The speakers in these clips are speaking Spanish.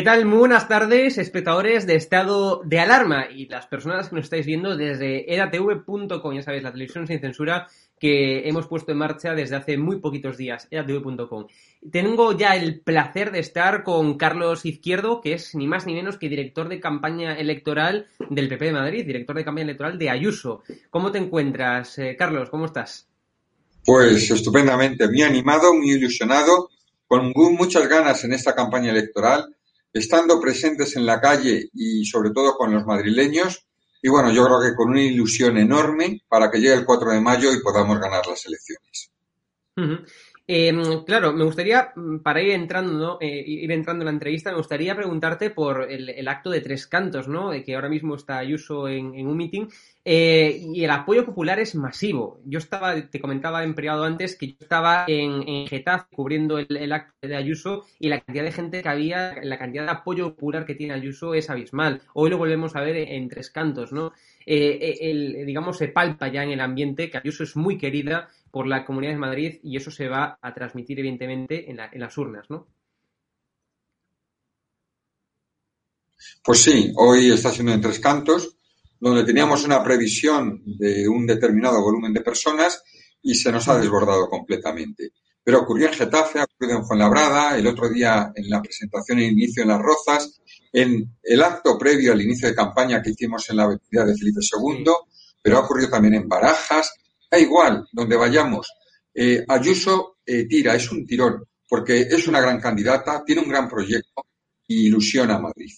¿Qué tal? Muy buenas tardes, espectadores de Estado de Alarma y las personas que nos estáis viendo desde edatv.com, ya sabéis, la televisión sin censura que hemos puesto en marcha desde hace muy poquitos días, edatv.com. Tengo ya el placer de estar con Carlos Izquierdo, que es ni más ni menos que director de campaña electoral del PP de Madrid, director de campaña electoral de Ayuso. ¿Cómo te encuentras, eh, Carlos? ¿Cómo estás? Pues estupendamente, muy animado, muy ilusionado, con muchas ganas en esta campaña electoral estando presentes en la calle y sobre todo con los madrileños. Y bueno, yo creo que con una ilusión enorme para que llegue el 4 de mayo y podamos ganar las elecciones. Em, claro, me gustaría, mm, para ir entrando, eh, ir entrando en la entrevista, me gustaría preguntarte por el, acto de tres cantos, ¿no? De que ahora mismo está Ayuso en, un meeting eh, y el apoyo popular es masivo. Yo estaba, te comentaba en periodo antes que yo estaba en, en Getafe cubriendo el, acto de Ayuso y la cantidad de gente que había, la cantidad de apoyo popular que tiene Ayuso es abismal. Hoy lo volvemos a ver en, tres cantos, ¿no? Eh, el, digamos, se palpa ya en el ambiente que Ayuso es muy querida por la Comunidad de Madrid y eso se va a transmitir evidentemente en, las urnas, ¿no? Pues sí, hoy está siendo en tres cantos, donde teníamos una previsión de un determinado volumen de personas y se nos ha desbordado completamente. Pero ocurrió en Getafe, ha ocurrido en Fuenlabrada, el otro día en la presentación e inicio en Las Rozas, en el acto previo al inicio de campaña que hicimos en la avenida de Felipe II, pero ha ocurrido también en Barajas, Da igual donde vayamos. Eh, Ayuso eh, tira, es un tirón, porque es una gran candidata, tiene un gran proyecto y ilusiona a Madrid.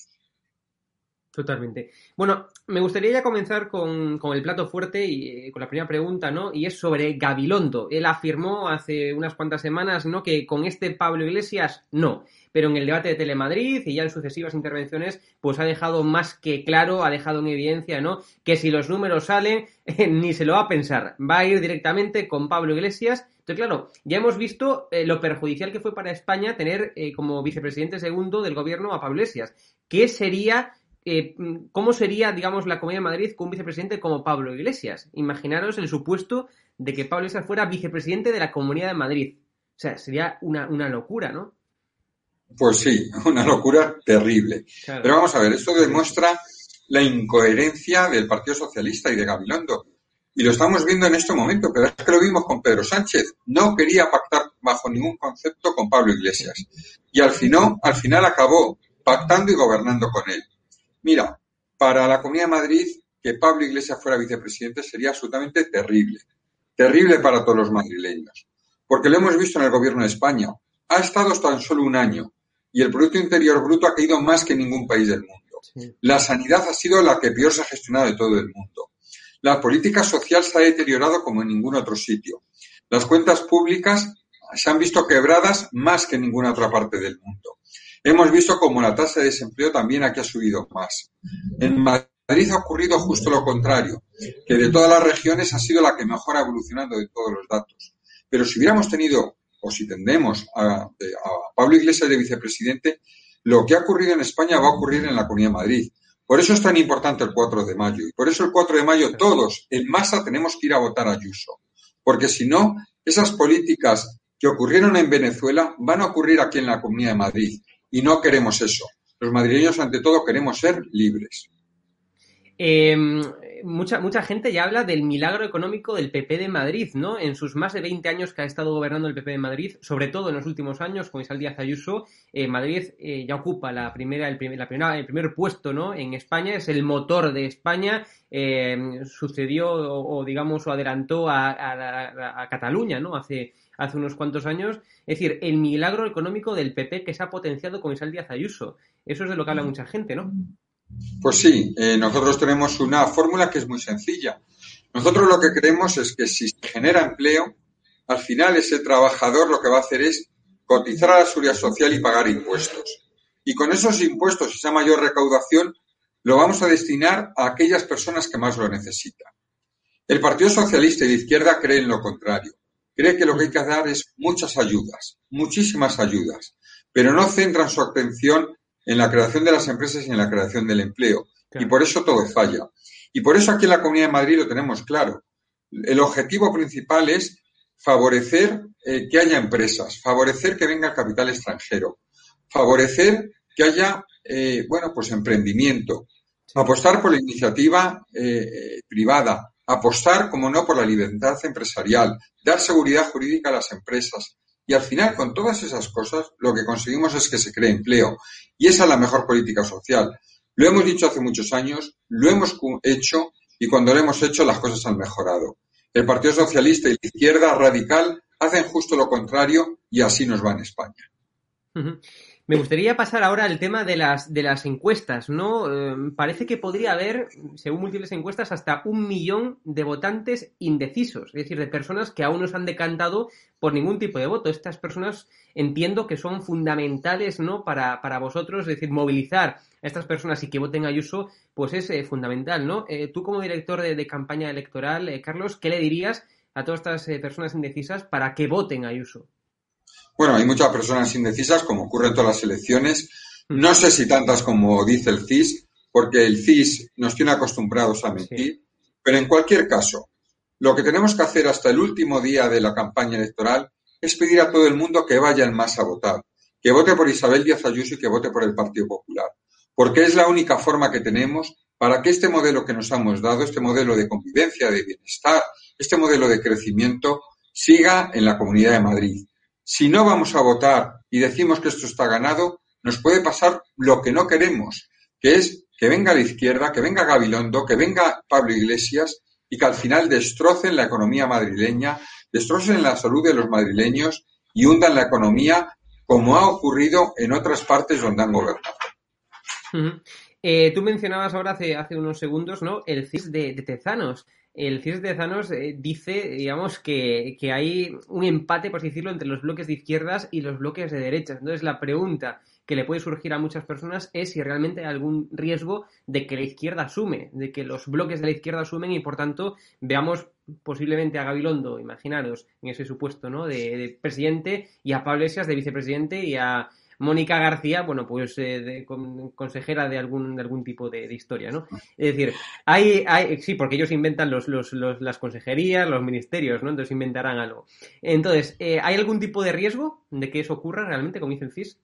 Totalmente. Bueno, me gustaría ya comenzar con, el plato fuerte y eh, con la primera pregunta, ¿no? Y es sobre Gabilondo. Él afirmó hace unas cuantas semanas, ¿no? Que con este Pablo Iglesias, no. Pero en el debate de Telemadrid y ya en sucesivas intervenciones, pues ha dejado más que claro, ha dejado en evidencia, ¿no? Que si los números salen, ni se lo va a pensar. Va a ir directamente con Pablo Iglesias. Entonces, claro, ya hemos visto eh, lo perjudicial que fue para España tener eh, como vicepresidente segundo del gobierno a Pablo Iglesias. ¿Qué sería eh, ¿cómo sería, digamos, la Comunidad de Madrid con un vicepresidente como Pablo Iglesias? Imaginaros el supuesto de que Pablo Iglesias fuera vicepresidente de la Comunidad de Madrid. O sea, sería una, locura, ¿no? Pues sí, una locura terrible. Pero vamos a ver, esto demuestra la incoherencia del Partido Socialista y de Gabilondo. Y lo estamos viendo en este momento, pero es que lo vimos con Pedro Sánchez. No quería pactar bajo ningún concepto con Pablo Iglesias. Y al final, al final acabó pactando y gobernando con él. Mira, para la Comunidad de Madrid, que Pablo Iglesias fuera vicepresidente sería absolutamente terrible. Terrible para todos los madrileños. Porque lo hemos visto en el gobierno de España. Ha estado tan solo un año y el Producto Interior Bruto ha caído más que en ningún país del mundo. La sanidad ha sido la que peor se ha gestionado de todo el mundo. La política social se ha deteriorado como en ningún otro sitio. Las cuentas públicas se han visto quebradas más que en ninguna otra parte del mundo. Hemos visto como la tasa de desempleo también aquí ha subido más. En Madrid ha ocurrido justo lo contrario, que de todas las regiones ha sido la que mejor ha evolucionado de todos los datos. Pero si hubiéramos tenido, o si tendemos a, Pablo Iglesias de vicepresidente, lo que ha ocurrido en España va a ocurrir en la Comunidad de Madrid. Por eso es tan importante el 4 de mayo. Y por eso el 4 de mayo todos en masa tenemos que ir a votar a Ayuso. Porque si no, esas políticas que ocurrieron en Venezuela van a ocurrir aquí en la Comunidad de Madrid. Y no queremos eso. Los madrileños, ante todo, queremos ser libres. Em, mucha, mucha gente ya habla del milagro económico del PP de Madrid, ¿no? En sus más de 20 años que ha estado gobernando el PP de Madrid, sobre todo en los últimos años, con Isabel Díaz Ayuso, eh, Madrid eh, ya ocupa la primera, el, primer, la primera, el primer puesto, ¿no? En España, es el motor de España. Em, sucedió o, digamos, o adelantó a Cataluña, ¿no? Hace, hace unos cuantos años. Es decir, el milagro económico del PP que se ha potenciado con Isabel Díaz Ayuso. Eso es de lo que habla mucha gente, ¿no? Pues sí, eh, nosotros tenemos una fórmula que es muy sencilla. Nosotros lo que creemos es que si se genera empleo, al final ese trabajador lo que va a hacer es cotizar a la seguridad social y pagar impuestos. Y con esos impuestos, esa mayor recaudación, lo vamos a destinar a aquellas personas que más lo necesitan. El Partido Socialista y de Izquierda creen lo contrario cree que lo que hay que dar es muchas ayudas, muchísimas ayudas, pero no centran su atención en la creación de las empresas y en la creación del empleo. Y por eso todo falla. Y por eso aquí en la Comunidad de Madrid lo tenemos claro. El objetivo principal es favorecer eh, que haya empresas, favorecer que venga capital extranjero, favorecer que haya, eh, bueno, pues emprendimiento, apostar por la iniciativa eh, privada, apostar, como no, por la libertad empresarial, dar seguridad jurídica a las empresas. Y al final, con todas esas cosas, lo que conseguimos es que se cree empleo. Y esa es la mejor política social. Lo hemos dicho hace muchos años, lo hemos hecho y cuando lo hemos hecho las cosas han mejorado. El Partido Socialista y la izquierda radical hacen justo lo contrario y así nos va en España. Me gustaría pasar ahora al tema de las, de las encuestas, ¿no? Em, parece que podría haber, según múltiples encuestas, hasta un millón de votantes indecisos, es decir, de personas que aún no se han decantado por ningún tipo de voto. Estas personas entiendo que son fundamentales, ¿no? Para, para vosotros, es decir, movilizar a estas personas y que voten a Ayuso, pues es eh, fundamental, ¿no? Eh, tú como director de, campaña electoral, eh, Carlos, ¿qué le dirías a todas estas personas indecisas para que voten a Ayuso? Bueno, hay muchas personas indecisas, como ocurre en todas las elecciones. No sé si tantas como dice el CIS, porque el CIS nos tiene acostumbrados a mentir, pero en cualquier caso, lo que tenemos que hacer hasta el último día de la campaña electoral es pedir a todo el mundo que vaya en masa a votar, que vote por Isabel Díaz Ayuso y que vote por el Partido Popular, porque es la única forma que tenemos para que este modelo que nos hemos dado, este modelo de convivencia, de bienestar, este modelo de crecimiento, siga en la Comunidad de Madrid. Si no vamos a votar y decimos que esto está ganado, nos puede pasar lo que no queremos, que es que venga la izquierda, que venga Gabilondo, que venga Pablo Iglesias y que al final destrocen la economía madrileña, destrocen la salud de los madrileños y hundan la economía como ha ocurrido en otras partes donde han gobernado. Eh, tú mencionabas ahora hace, unos segundos ¿no? el CIS de Tezanos el CIS de Zanos eh, dice, digamos, que, hay un empate, por así decirlo, entre los bloques de izquierdas y los bloques de derechas. Entonces, la pregunta que le puede surgir a muchas personas es si realmente hay algún riesgo de que la izquierda asume, de que los bloques de la izquierda asumen y, por tanto, veamos posiblemente a Gabilondo, imaginaros, en ese supuesto, ¿no?, de, de presidente y a Pablo Esias de vicepresidente y a Mónica García, bueno, pues eh, consejera de algún, de algún tipo de, historia, ¿no? Es decir, hay, hay, sí, porque ellos inventan los, los, las consejerías, los ministerios, ¿no? Entonces inventarán algo. Entonces, eh, ¿hay algún tipo de riesgo de que eso ocurra realmente, como dice el CIS?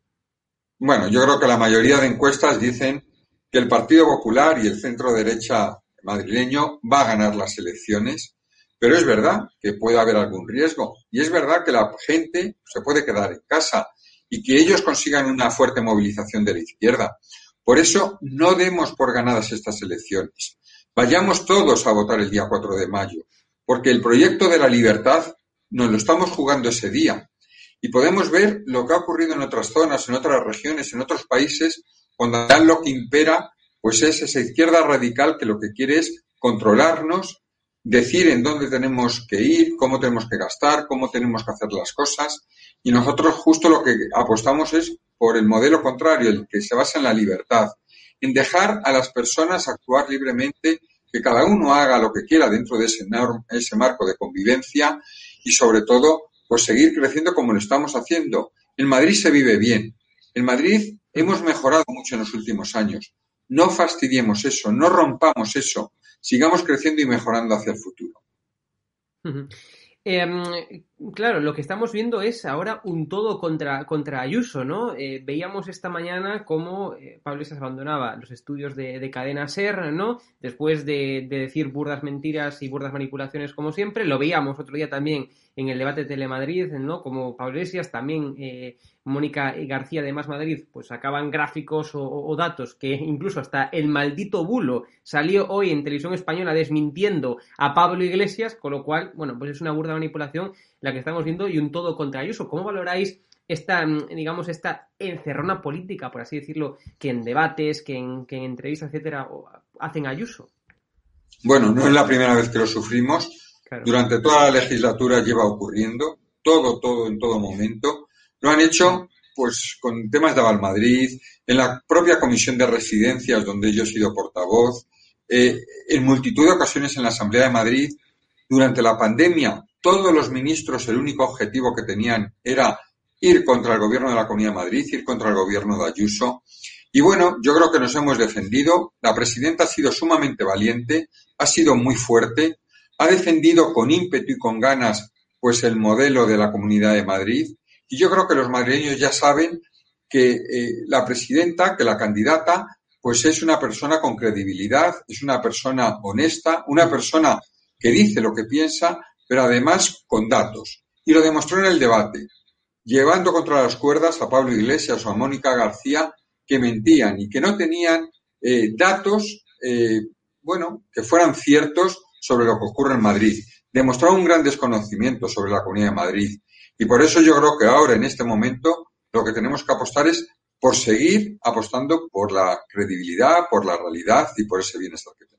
Bueno, yo creo que la mayoría de encuestas dicen que el Partido Popular y el centro derecha madrileño va a ganar las elecciones, pero es verdad que puede haber algún riesgo y es verdad que la gente se puede quedar en casa y que ellos consigan una fuerte movilización de la izquierda. Por eso no demos por ganadas estas elecciones. Vayamos todos a votar el día 4 de mayo, porque el proyecto de la libertad nos lo estamos jugando ese día. Y podemos ver lo que ha ocurrido en otras zonas, en otras regiones, en otros países, cuando lo que impera, pues es esa izquierda radical que lo que quiere es controlarnos, decir en dónde tenemos que ir, cómo tenemos que gastar, cómo tenemos que hacer las cosas. Y nosotros justo lo que apostamos es por el modelo contrario, el que se basa en la libertad, en dejar a las personas actuar libremente, que cada uno haga lo que quiera dentro de ese, ese marco de convivencia y sobre todo, pues seguir creciendo como lo estamos haciendo. En Madrid se vive bien. En Madrid hemos mejorado mucho en los últimos años. No fastidiemos eso, no rompamos eso. Sigamos creciendo y mejorando hacia el futuro. Claro, lo que estamos viendo es ahora un todo contra, contra Ayuso, ¿no? Eh, veíamos esta mañana cómo eh, Pablo Iglesias abandonaba los estudios de, cadena SER, ¿no? Después de, decir burdas mentiras y burdas manipulaciones como siempre. Lo veíamos otro día también en el debate de Telemadrid, ¿no? Como Pablo Iglesias, también eh, Mónica García de Más Madrid, pues sacaban gráficos o, datos que incluso hasta el maldito bulo salió hoy en televisión española desmintiendo a Pablo Iglesias, con lo cual, bueno, pues es una burda manipulación la que estamos viendo y un todo contra Ayuso. ¿Cómo valoráis esta, digamos, esta encerrona política, por así decirlo, que en debates, que en, que en entrevistas, etcétera, hacen Ayuso? Bueno, no es la primera vez que lo sufrimos. Durante toda la legislatura lleva ocurriendo, todo, todo, en todo momento. Lo han hecho pues con temas de Valmadrid, en la propia comisión de residencias donde yo he sido portavoz, eh, en multitud de ocasiones en la Asamblea de Madrid. Durante la pandemia, todos los ministros el único objetivo que tenían era ir contra el gobierno de la Comunidad de Madrid, ir contra el gobierno de Ayuso. Y bueno, yo creo que nos hemos defendido. La presidenta ha sido sumamente valiente, ha sido muy fuerte, ha defendido con ímpetu y con ganas pues el modelo de la Comunidad de Madrid y yo creo que los madrileños ya saben que eh, la presidenta, que la candidata, pues es una persona con credibilidad, es una persona honesta, una persona que dice lo que piensa, pero además con datos. Y lo demostró en el debate, llevando contra las cuerdas a Pablo Iglesias o a Mónica García, que mentían y que no tenían eh, datos, eh, bueno, que fueran ciertos sobre lo que ocurre en Madrid. Demostró un gran desconocimiento sobre la Comunidad de Madrid. Y por eso yo creo que ahora, en este momento, lo que tenemos que apostar es por seguir apostando por la credibilidad, por la realidad y por ese bienestar que tenemos.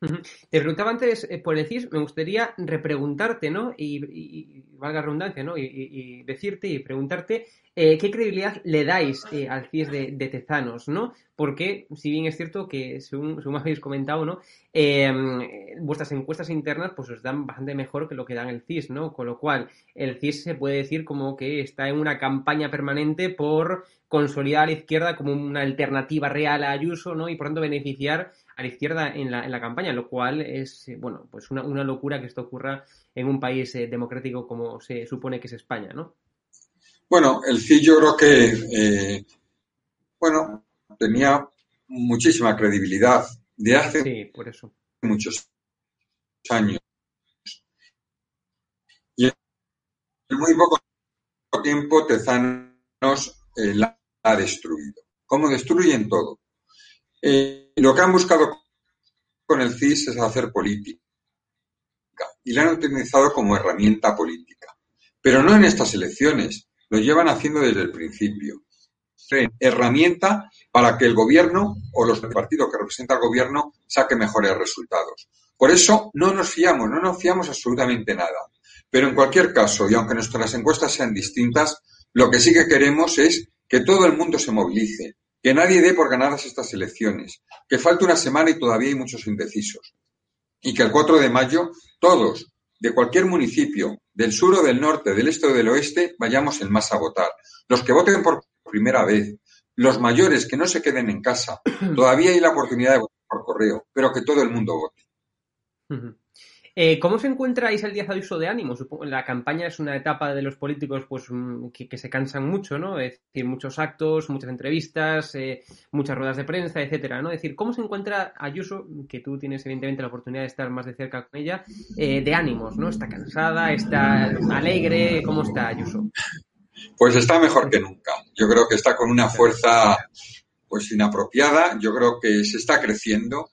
Te preguntaba antes eh, por el CIS, me gustaría repreguntarte, ¿no? Y, valga redundancia, ¿no? Y, decirte y preguntarte eh, qué credibilidad le dais eh, al CIS de, Tezanos, ¿no? Porque, si bien es cierto que, según, según habéis comentado, ¿no? vuestras encuestas internas pues os dan bastante mejor que lo que dan el CIS, ¿no? Con lo cual, el CIS se puede decir como que está en una campaña permanente por consolidar a la izquierda como una alternativa real a Ayuso, ¿no? Y por tanto beneficiar a la izquierda en la, en la campaña, lo cual es, eh, bueno, pues una, una locura que esto ocurra en un país eh, democrático como se supone que es España, ¿no? Bueno, el CIS yo creo que, eh, bueno, tenía muchísima credibilidad de hace por eso. muchos años. Y en muy poco tiempo Tezanos la ha destruido. ¿Cómo destruyen todo? Eh, lo que han buscado con el CIS es hacer política y la han utilizado como herramienta política. Pero no en estas elecciones, lo llevan haciendo desde el principio. Herramienta para que el gobierno o los partidos que representa al gobierno saque mejores resultados. Por eso no nos fiamos, no nos fiamos absolutamente nada. Pero en cualquier caso, y aunque nuestras encuestas sean distintas, lo que sí que queremos es que todo el mundo se movilice, que nadie dé por ganadas estas elecciones, que falta una semana y todavía hay muchos indecisos. Y que el 4 de mayo todos, de cualquier municipio, del sur o del norte, del este o del oeste, vayamos en masa a votar. Los que voten por primera vez, los mayores que no se queden en casa, todavía hay la oportunidad de votar por correo, pero que todo el mundo vote. Eh, ¿Cómo se encuentra Isabel Díaz Ayuso de ánimo? la campaña es una etapa de los políticos pues mm, que, se cansan mucho, ¿no? Es decir, muchos actos, muchas entrevistas, eh, muchas ruedas de prensa, etcétera, ¿no? Es decir, ¿cómo se encuentra Ayuso, que tú tienes evidentemente la oportunidad de estar más de cerca con ella, eh, de ánimos, ¿no? ¿Está cansada? ¿Está alegre? ¿Cómo está Ayuso? Pues está mejor que nunca. Yo creo que está con una fuerza pues inapropiada. Yo creo que se está creciendo.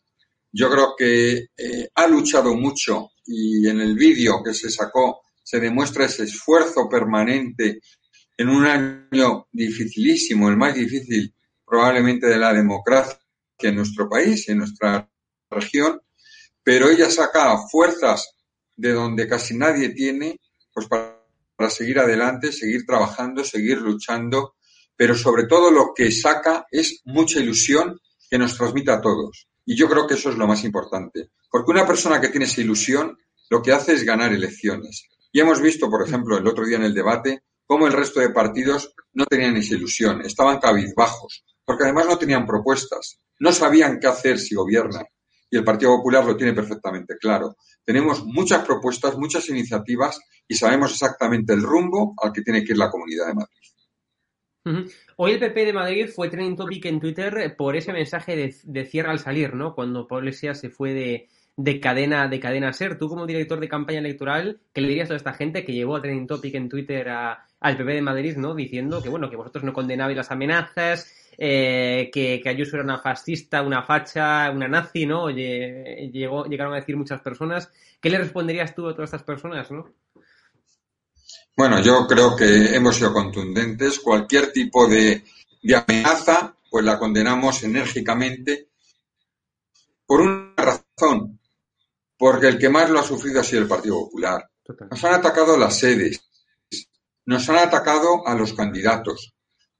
Yo creo que ha luchado mucho y en el vídeo que se sacó se demuestra ese esfuerzo permanente en un año dificilísimo, el más difícil probablemente de la democracia en nuestro país, en nuestra región, pero ella saca fuerzas de donde casi nadie tiene, pues para, para seguir adelante, seguir trabajando, seguir luchando, pero sobre todo lo que saca es mucha ilusión que nos transmite a todos. Y yo creo que eso es lo más importante, porque una persona que tiene esa ilusión lo que hace es ganar elecciones. Y hemos visto, por ejemplo, el otro día en el debate, cómo el resto de partidos no tenían esa ilusión, estaban cabizbajos, porque además no tenían propuestas, no sabían qué hacer si gobiernan. Y el Partido Popular lo tiene perfectamente claro. Tenemos muchas propuestas, muchas iniciativas y sabemos exactamente el rumbo al que tiene que ir la Comunidad de Madrid. Hoy el PP de Madrid fue trending topic en Twitter por ese mensaje de, cierre al salir, ¿no? Cuando Pablo Iglesias se fue de, de cadena, de cadena ser. Tú como director de campaña electoral, ¿qué le dirías a esta gente que llevó a Trending Topic en Twitter al PP de Madrid, ¿no? Diciendo que bueno, que vosotros no condenabais las amenazas, eh, que, que, Ayuso era una fascista, una facha, una nazi, ¿no? Llegó, llegaron a decir muchas personas. ¿Qué le responderías tú a todas estas personas, no? Bueno, yo creo que hemos sido contundentes. Cualquier tipo de, de amenaza, pues la condenamos enérgicamente por una razón porque el que más lo ha sufrido ha sido el Partido Popular. Nos han atacado las sedes, nos han atacado a los candidatos.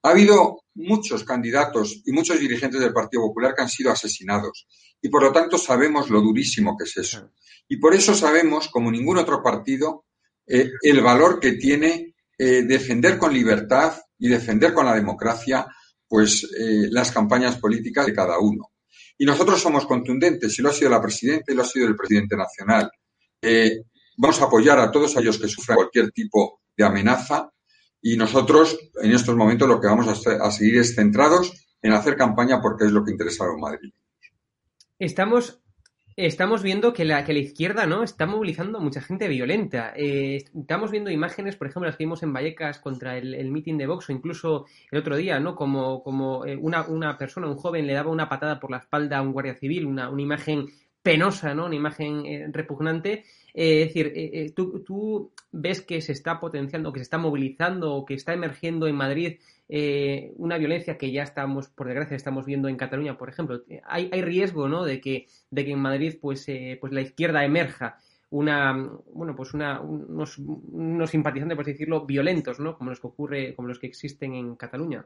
Ha habido muchos candidatos y muchos dirigentes del Partido Popular que han sido asesinados y por lo tanto sabemos lo durísimo que es eso. Y por eso sabemos, como ningún otro partido, eh, el valor que tiene eh, defender con libertad y defender con la democracia pues eh, las campañas políticas de cada uno. Y nosotros somos contundentes, y lo ha sido la presidenta y lo ha sido el presidente nacional. Vamos a apoyar a todos aquellos que sufran cualquier tipo de amenaza Y nosotros, en estos momentos, lo que vamos a, seguir es centrados en hacer campaña porque es lo que interesa a los madrileños. Estamos Estamos viendo que la, que la izquierda no está movilizando a mucha gente violenta. Eh, estamos viendo imágenes, por ejemplo, las que vimos en Vallecas contra el, el meeting de Vox o incluso el otro día, ¿no? Como, como eh, una, una, persona, un joven, le daba una patada por la espalda a un guardia civil, una, una imagen penosa, ¿no? Una imagen eh, repugnante. es decir, tú, tú, ves que se está potenciando, que se está movilizando o que está emergiendo en Madrid eh, una violencia que ya estamos, por desgracia, estamos viendo en Cataluña, por ejemplo. Hay, hay riesgo, ¿no? De que, de que en Madrid, pues, eh, pues la izquierda emerja una, bueno, pues una, unos, unos simpatizantes, por decirlo, violentos, ¿no? Como los que ocurre, como los que existen en Cataluña.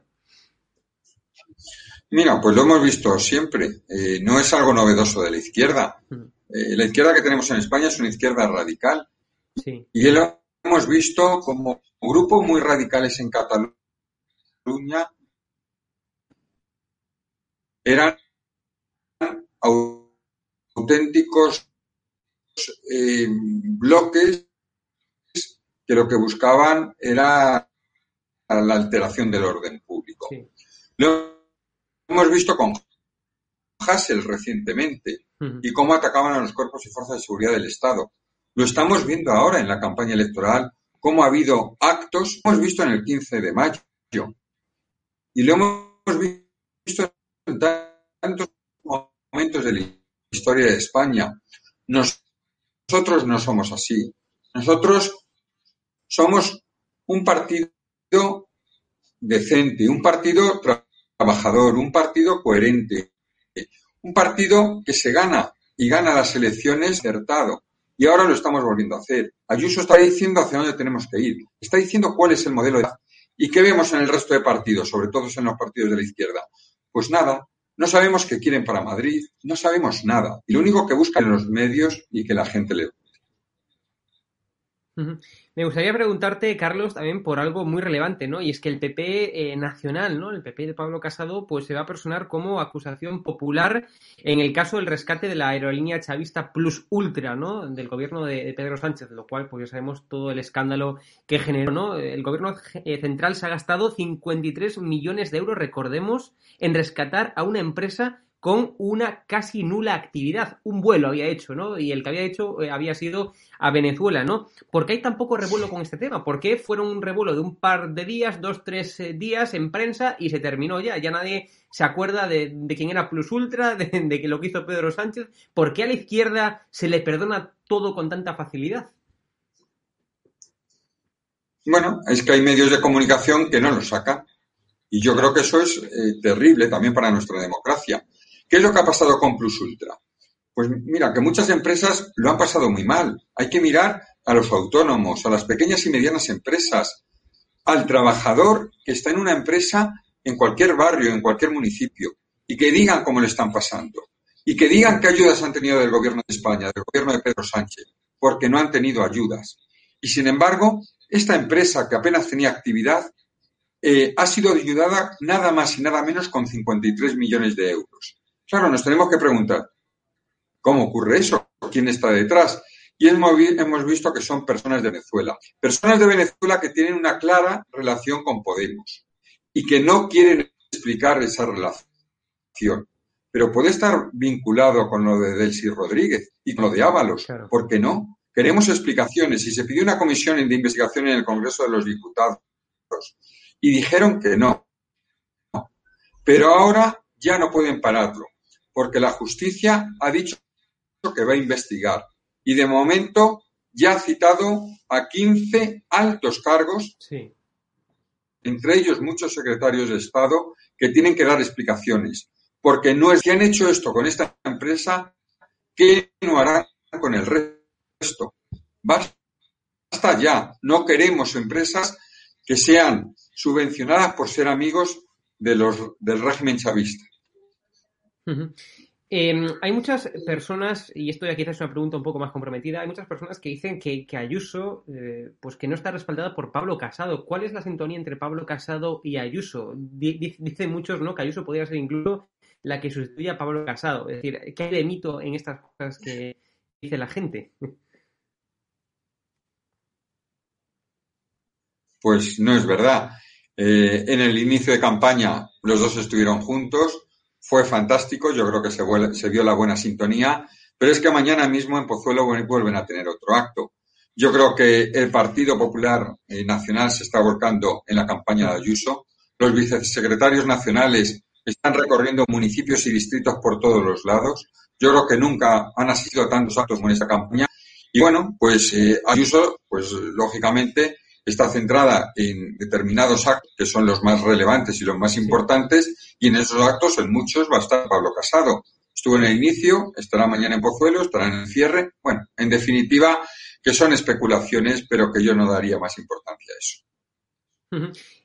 Mira, pues lo hemos visto siempre. Eh, no es algo novedoso de la izquierda. Mm. la izquierda que tenemos en España es una izquierda radical. Sí. Y lo hemos visto como grupos muy radicales en Cataluña eran auténticos eh, bloques que lo que buscaban era la alteración del orden público. Lo hemos visto con Hassel recientemente y cómo atacaban a los cuerpos y fuerzas de seguridad del Estado. Lo estamos viendo ahora en la campaña electoral, cómo ha habido actos, hemos visto en el 15 de mayo, y lo hemos visto en tantos momentos de la historia de España. nosotros no somos así. Nosotros somos un partido decente, un partido trabajador, un partido coherente, un partido que se gana y gana las elecciones acertado. Y ahora lo estamos volviendo a hacer. Ayuso está diciendo hacia dónde tenemos que ir. Está diciendo cuál es el modelo de ¿Y qué vemos en el resto de partidos, sobre todo en los partidos de la izquierda? Pues nada, no sabemos qué quieren para Madrid, no sabemos nada. Y lo único que buscan en los medios y que la gente le me gustaría preguntarte, Carlos, también por algo muy relevante, ¿no? Y es que el PP eh, nacional, ¿no? El PP de Pablo Casado, pues se va a personar como acusación popular en el caso del rescate de la aerolínea chavista Plus Ultra, ¿no? Del gobierno de, Pedro Sánchez, lo cual, pues ya sabemos todo el escándalo que generó, ¿no? El gobierno eh, central se ha gastado 53 millones de euros, recordemos, en rescatar a una empresa con una casi nula actividad. Un vuelo había hecho, ¿no? Y el que había hecho eh, había sido a Venezuela, ¿no? ¿Por qué hay tan poco revuelo con este tema? ¿Por qué fueron un revuelo de un par de días, dos, tres eh, días en prensa y se terminó ya? Ya nadie se acuerda de, quién era Plus Ultra, de, de lo que hizo Pedro Sánchez. ¿Por qué a la izquierda se le perdona todo con tanta facilidad? Bueno, es que hay medios de comunicación que no lo sacan. Y yo creo que eso es eh, terrible también para nuestra democracia. ¿Qué es lo que ha pasado con Plus Ultra? Pues mira, que muchas empresas lo han pasado muy mal. Hay que mirar a los autónomos, a las pequeñas y medianas empresas, al trabajador que está en una empresa en cualquier barrio, en cualquier municipio, y que digan cómo le están pasando. Y que digan qué ayudas han tenido del gobierno de España, del gobierno de Pedro Sánchez, porque no han tenido ayudas. Y sin embargo, esta empresa que apenas tenía actividad eh, ha sido ayudada nada más y nada menos con 53 millones de euros. Claro, nos tenemos que preguntar, ¿cómo ocurre eso? ¿Quién está detrás? Y hemos visto que son personas de Venezuela. Personas de Venezuela que tienen una clara relación con Podemos y que no quieren explicar esa relación. Pero puede estar vinculado con lo de Delcy Rodríguez y con lo de Ábalos. ¿Por qué no? Queremos explicaciones. Y se pidió una comisión de investigación en el Congreso de los Diputados y dijeron que no. Pero ahora ya no pueden pararlo porque la justicia ha dicho que va a investigar y de momento ya ha citado a 15 altos cargos, entre ellos muchos secretarios de Estado, que tienen que dar explicaciones, porque no es que han hecho esto con esta empresa, ¿qué no harán con el resto? Basta ya, no queremos empresas que sean subvencionadas por ser amigos de los, del régimen chavista. Em, hay muchas personas, y esto ya quizás es una pregunta un poco más comprometida, hay muchas personas que dicen que, Ayuso, eh, pues que no está respaldada por Pablo Casado. ¿Cuál es la sintonía entre Pablo Casado y Ayuso? dicen muchos, ¿no? Que Ayuso podría ser incluso la que sustituya a Pablo Casado. Es decir, ¿qué hay de mito en estas cosas que dice la gente? pues no es verdad. Eh, en el inicio de campaña los dos estuvieron juntos, fue fantástico, yo creo que se, se vio la buena sintonía, pero es que mañana mismo en Pozuelo vuelven a tener otro acto. Yo creo que el Partido Popular eh, Nacional se está volcando en la campaña de Ayuso. Los vicesecretarios nacionales están recorriendo municipios y distritos por todos los lados. Yo creo que nunca han asistido a tantos actos como en esta campaña. Y bueno, pues eh, Ayuso, pues lógicamente está centrada en determinados actos que son los más relevantes y los más importantes, y en esos actos, en muchos, va a estar Pablo Casado. Estuvo en el inicio, estará mañana en Pozuelo, estará en el cierre. Bueno, en definitiva, que son especulaciones, pero que yo no daría más importancia a eso.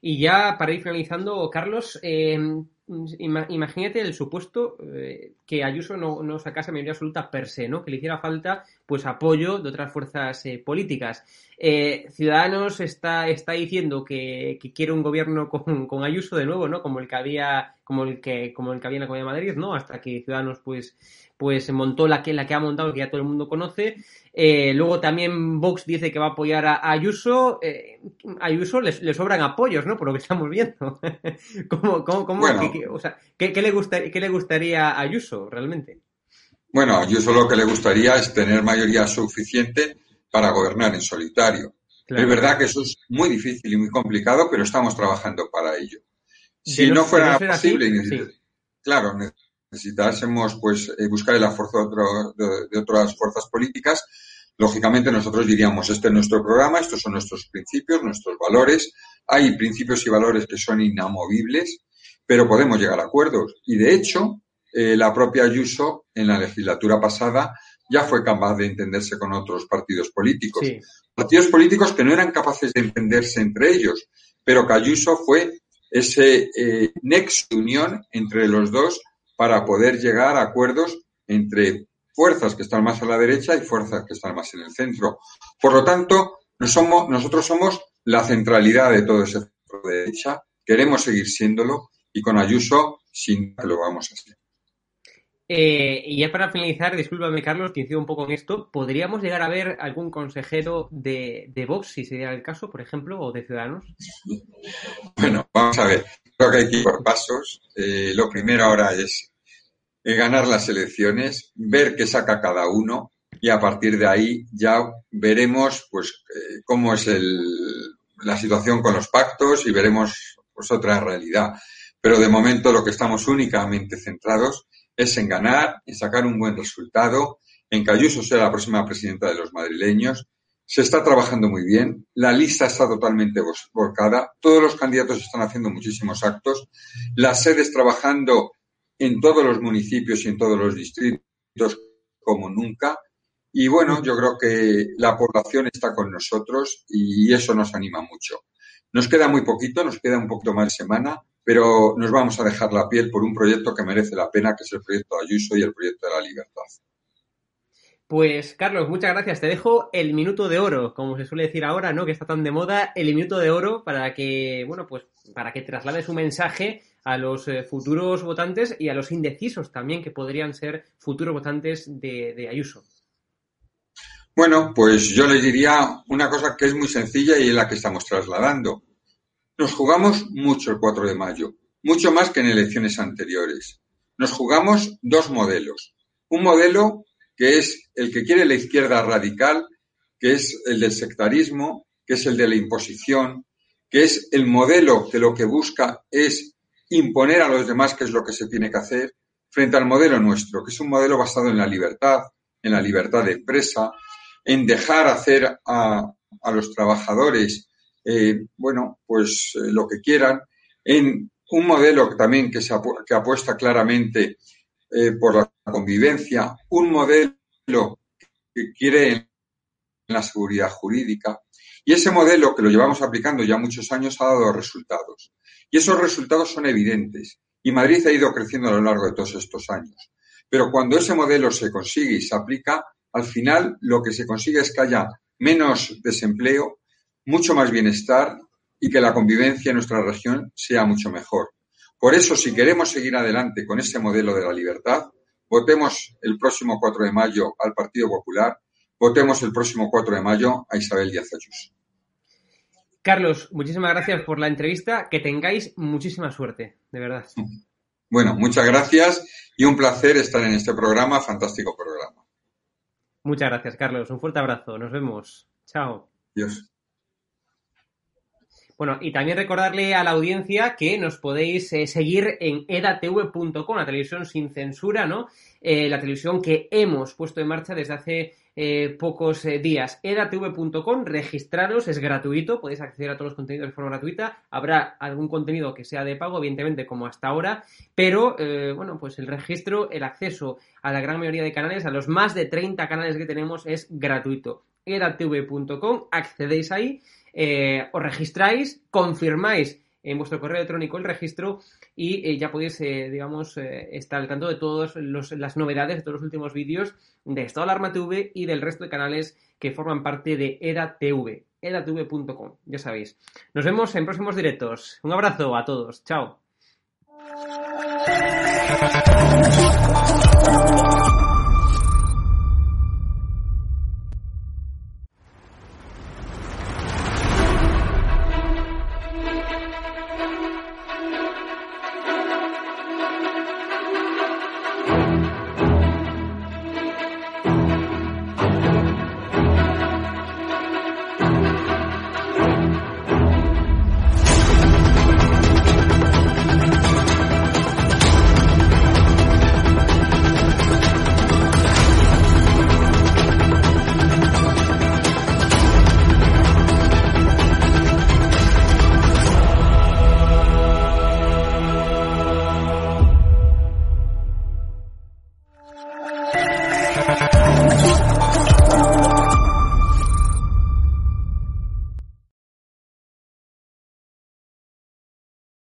Y ya para ir finalizando, Carlos, eh, imagínate el supuesto eh, que Ayuso no, no, sacase mayoría absoluta per se, ¿no? Que le hiciera falta pues apoyo de otras fuerzas eh, políticas. Eh, Ciudadanos está, está diciendo que, quiere un gobierno con, con, Ayuso de nuevo, ¿no? Como el que había, como el que, como el que había en la Comunidad de Madrid, ¿no? Hasta que Ciudadanos pues pues montó la que, la que ha montado, que ya todo el mundo conoce. Eh, luego también Vox dice que va a apoyar a, Ayuso. Eh, a Ayuso le, sobran apoyos, ¿no? Por lo que estamos viendo. ¿Cómo, cómo, cómo o sea, ¿qué, le gusta, ¿Qué le gustaría a Ayuso realmente? Bueno, a Ayuso lo que le gustaría es tener mayoría suficiente para gobernar en solitario. Es verdad que eso es muy difícil y muy complicado, pero estamos trabajando para ello. Si no fuera posible, claro, necesitásemos pues eh, buscar el esfuerzo de, otras fuerzas políticas, lógicamente nosotros diríamos, este es nuestro programa, estos son nuestros principios, nuestros valores. Hay principios y valores que son inamovibles, pero podemos llegar a acuerdos. Y de hecho, eh, la propia Ayuso en la legislatura pasada ya fue capaz de entenderse con otros partidos políticos. Partidos políticos que no eran capaces de entenderse entre ellos, pero que Ayuso fue ese eh, nexo de unión entre los dos para poder llegar a acuerdos entre fuerzas que están más a la derecha y fuerzas que están más en el centro. Por lo tanto, nosotros somos la centralidad de todo ese centro de derecha, queremos seguir siéndolo y con Ayuso sin que lo vamos a hacer. Eh, y ya para finalizar, discúlpame Carlos, que incido un poco en esto, ¿podríamos llegar a ver algún consejero de, Vox, si sería el caso, por ejemplo, o de Ciudadanos? Bueno, vamos a ver. Creo que hay que ir por pasos. Eh, lo primero ahora es eh, ganar las elecciones, ver qué saca cada uno y a partir de ahí ya veremos pues eh, cómo es el, la situación con los pactos y veremos pues otra realidad. Pero de momento lo que estamos únicamente centrados es en ganar, en sacar un buen resultado, en que Ayuso sea la próxima presidenta de los madrileños se está trabajando muy bien, la lista está totalmente volcada, todos los candidatos están haciendo muchísimos actos, las sedes trabajando en todos los municipios y en todos los distritos como nunca. Y bueno, yo creo que la población está con nosotros y eso nos anima mucho. Nos queda muy poquito, nos queda un poquito más de semana, pero nos vamos a dejar la piel por un proyecto que merece la pena, que es el proyecto de Ayuso y el proyecto de la libertad. Pues Carlos, muchas gracias. Te dejo el minuto de oro, como se suele decir ahora, ¿no? Que está tan de moda, el minuto de oro para que, bueno, pues para que traslades un mensaje a los eh, futuros votantes y a los indecisos también, que podrían ser futuros votantes de, de Ayuso. Bueno, pues yo les diría una cosa que es muy sencilla y es la que estamos trasladando. Nos jugamos mucho el 4 de mayo, mucho más que en elecciones anteriores. Nos jugamos dos modelos. Un modelo que es el que quiere la izquierda radical, que es el del sectarismo, que es el de la imposición, que es el modelo que lo que busca es imponer a los demás qué es lo que se tiene que hacer, frente al modelo nuestro, que es un modelo basado en la libertad, en la libertad de empresa, en dejar hacer a, los trabajadores, eh, bueno, pues eh, lo que quieran, en un modelo también que, se que apuesta claramente eh, por la convivencia, un modelo que quiere en la seguridad jurídica. Y ese modelo que lo llevamos aplicando ya muchos años ha dado resultados. Y esos resultados son evidentes. Y Madrid ha ido creciendo a lo largo de todos estos años. Pero cuando ese modelo se consigue y se aplica, al final lo que se consigue es que haya menos desempleo, mucho más bienestar y que la convivencia en nuestra región sea mucho mejor. Por eso, si queremos seguir adelante con ese modelo de la libertad, votemos el próximo 4 de mayo al Partido Popular, votemos el próximo 4 de mayo a Isabel Díaz Ayuso. Carlos, muchísimas gracias por la entrevista. Que tengáis muchísima suerte, de verdad. Bueno, muchas gracias y un placer estar en este programa, fantástico programa. Muchas gracias, Carlos. Un fuerte abrazo. Nos vemos. Chao. Adiós. Bueno, y también recordarle a la audiencia que nos podéis eh, seguir en edatv.com, la televisión sin censura, ¿no? Eh, la televisión que hemos puesto en marcha desde hace eh, pocos días. edatv.com, registraros, es gratuito, podéis acceder a todos los contenidos de forma gratuita. Habrá algún contenido que sea de pago, evidentemente, como hasta ahora, pero bueno, pues el registro, el acceso a la gran mayoría de canales, a los más de 30 canales que tenemos, es gratuito. edatv.com, accedéis ahí eh, os registráis, confirmáis en vuestro correo electrónico el registro y eh, ya podéis, eh, digamos, estar al tanto de todas las novedades de todos los últimos vídeos de Estado Alarma TV y del resto de canales que forman parte de EDATV, edatv.com, ya sabéis. Nos vemos en próximos directos. Un abrazo a todos. Chao.